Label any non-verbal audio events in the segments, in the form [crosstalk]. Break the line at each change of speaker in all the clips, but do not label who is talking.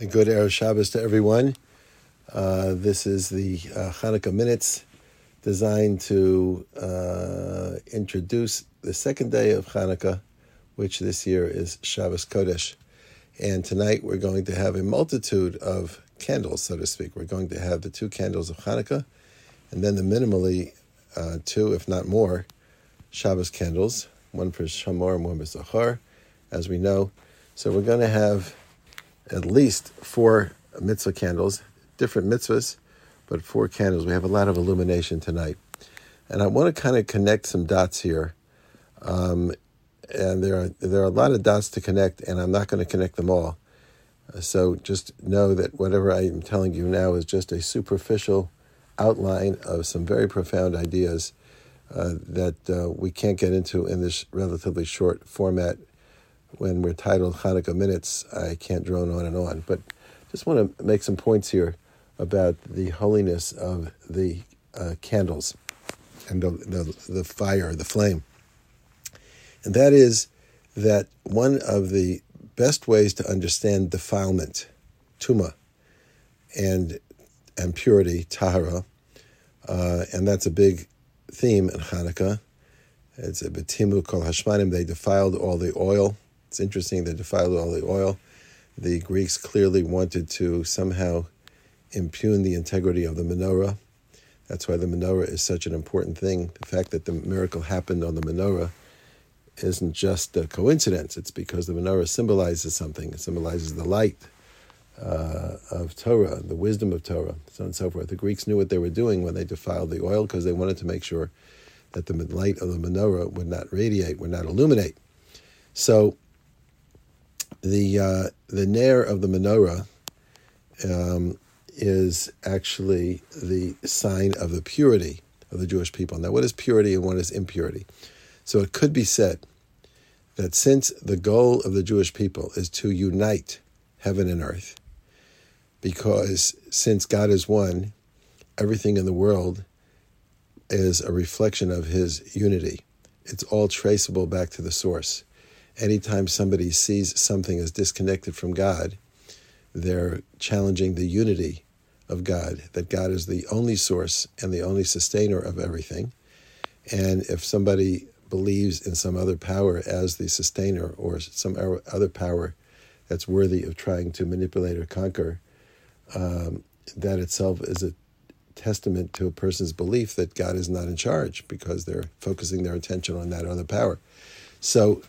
and good Erev Shabbos to everyone. Uh, this is the uh, Hanukkah Minutes designed to uh, introduce the second day of Hanukkah, which this year is Shabbos Kodesh. And tonight we're going to have a multitude of candles, so to speak. We're going to have the two candles of Hanukkah, and then the minimally uh, two, if not more, Shabbos candles, one for Shamor and one for Zachor, as we know. So we're going to have at least four mitzvah candles, different mitzvahs, but four candles. We have a lot of illumination tonight. And I want to kind of connect some dots here. Um, and there are, there are a lot of dots to connect, and I'm not going to connect them all. So just know that whatever I am telling you now is just a superficial outline of some very profound ideas uh, that uh, we can't get into in this relatively short format when we're titled Hanukkah Minutes, I can't drone on and on. But just want to make some points here about the holiness of the uh, candles and the, the, the fire, the flame. And that is that one of the best ways to understand defilement, tuma, and and purity, tahara, uh, and that's a big theme in Hanukkah. It's a shetimu kol hashmanim. They defiled all the oil it's interesting they defiled all the oil. The Greeks clearly wanted to somehow impugn the integrity of the menorah. That's why the menorah is such an important thing. The fact that the miracle happened on the menorah isn't just a coincidence. It's because the menorah symbolizes something. It symbolizes the light uh, of Torah, the wisdom of Torah, so on and so forth. The Greeks knew what they were doing when they defiled the oil because they wanted to make sure that the light of the menorah would not radiate, would not illuminate. So the uh, the ner of the menorah um, is actually the sign of the purity of the Jewish people. Now, what is purity and what is impurity? So it could be said that since the goal of the Jewish people is to unite heaven and earth, because since God is one, everything in the world is a reflection of His unity. It's all traceable back to the source anytime somebody sees something as disconnected from God, they're challenging the unity of God, that God is the only source and the only sustainer of everything. And if somebody believes in some other power as the sustainer or some other power that's worthy of trying to manipulate or conquer, um, that itself is a testament to a person's belief that God is not in charge because they're focusing their attention on that other power. So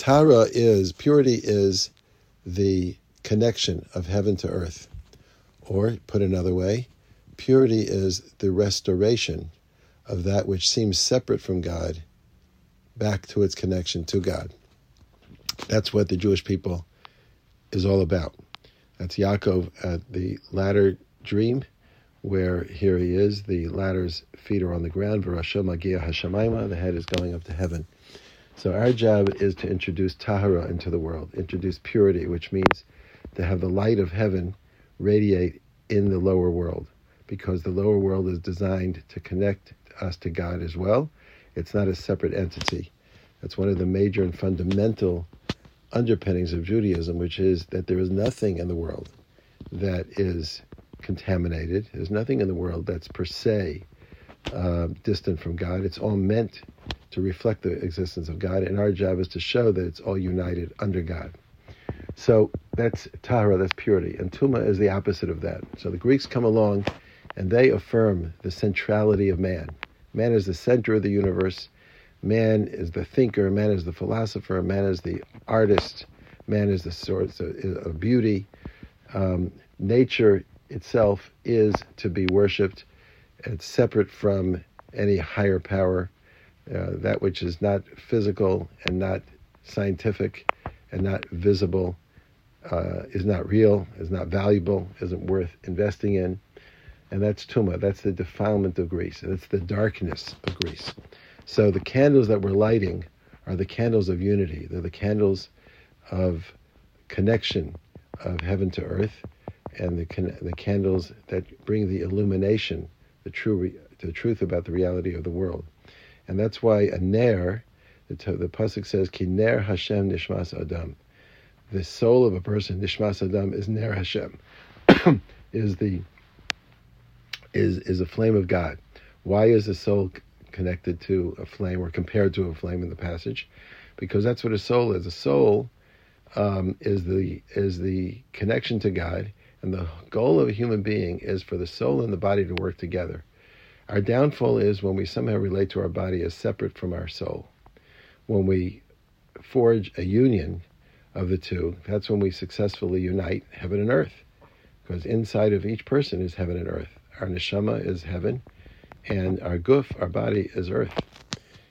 Tahara is, purity is the connection of heaven to earth. Or, put another way, purity is the restoration of that which seems separate from God back to its connection to God. That's what the Jewish people is all about. That's Yaakov at the ladder dream, where here he is, the ladder's feet are on the ground, the head is going up to heaven. So our job is to introduce tahara into the world, introduce purity, which means to have the light of heaven radiate in the lower world, because the lower world is designed to connect us to God as well. It's not a separate entity. That's one of the major and fundamental underpinnings of Judaism, which is that there is nothing in the world that is contaminated. There's nothing in the world that's per se uh, distant from God. It's all meant to reflect the existence of God, and our job is to show that it's all united under God. So that's Tahara, that's purity. And Tuma is the opposite of that. So the Greeks come along and they affirm the centrality of man. Man is the center of the universe. Man is the thinker. Man is the philosopher. Man is the artist. Man is the source of beauty. Um, nature itself is to be worshipped. It's separate from any higher power. Uh, that which is not physical and not scientific and not visible uh, is not real, is not valuable, isn't worth investing in. And that's tuma. That's the defilement of Greece. That's the darkness of Greece. So the candles that we're lighting are the candles of unity. They're the candles of connection of heaven to earth, and the the candles that bring the illumination, the true the truth about the reality of the world. And that's why a ner, the, the pasuk says, "Ki ner Hashem nishmas adam." the soul of a person, Nishmas Adam, is Ner Hashem, [clears throat] is the is is a flame of God. Why is the soul connected to a flame or compared to a flame in the passage? Because that's what a soul is. A soul um, is the is the connection to God, and the goal of a human being is for the soul and the body to work together. Our downfall is when we somehow relate to our body as separate from our soul. When we forge a union of the two, that's when we successfully unite heaven and earth. Because inside of each person is heaven and earth. Our neshama is heaven, and our guf, our body, is earth.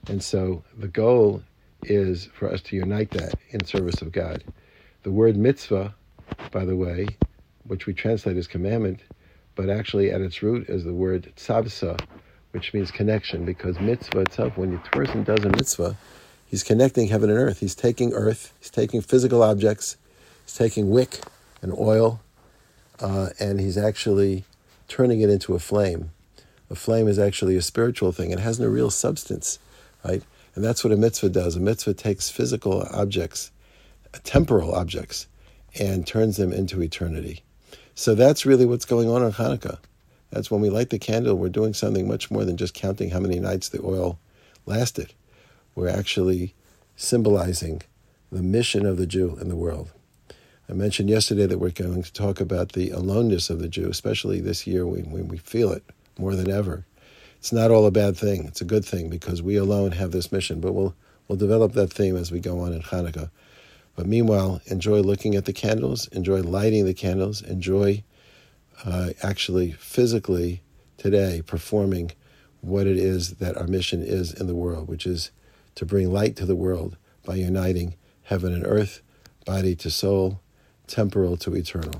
And so the goal is for us to unite that in service of God. The word mitzvah, by the way, which we translate as commandment, but actually at its root is the word tzavsa, which means connection, because mitzvah itself, when a person does a mitzvah, he's connecting heaven and earth. He's taking earth, he's taking physical objects, he's taking wick and oil, uh, and he's actually turning it into a flame. A flame is actually a spiritual thing. It has no real substance, right? And that's what a mitzvah does. A mitzvah takes physical objects, temporal objects, and turns them into eternity. So that's really what's going on on Hanukkah. That's when we light the candle, we're doing something much more than just counting how many nights the oil lasted. We're actually symbolizing the mission of the Jew in the world. I mentioned yesterday that we're going to talk about the aloneness of the Jew, especially this year when, when we feel it more than ever. It's not all a bad thing. It's a good thing because we alone have this mission. But we'll we'll develop that theme as we go on in Hanukkah. But meanwhile, enjoy looking at the candles, enjoy lighting the candles, enjoy uh, actually physically today performing what it is that our mission is in the world, which is to bring light to the world by uniting heaven and earth, body to soul, temporal to eternal.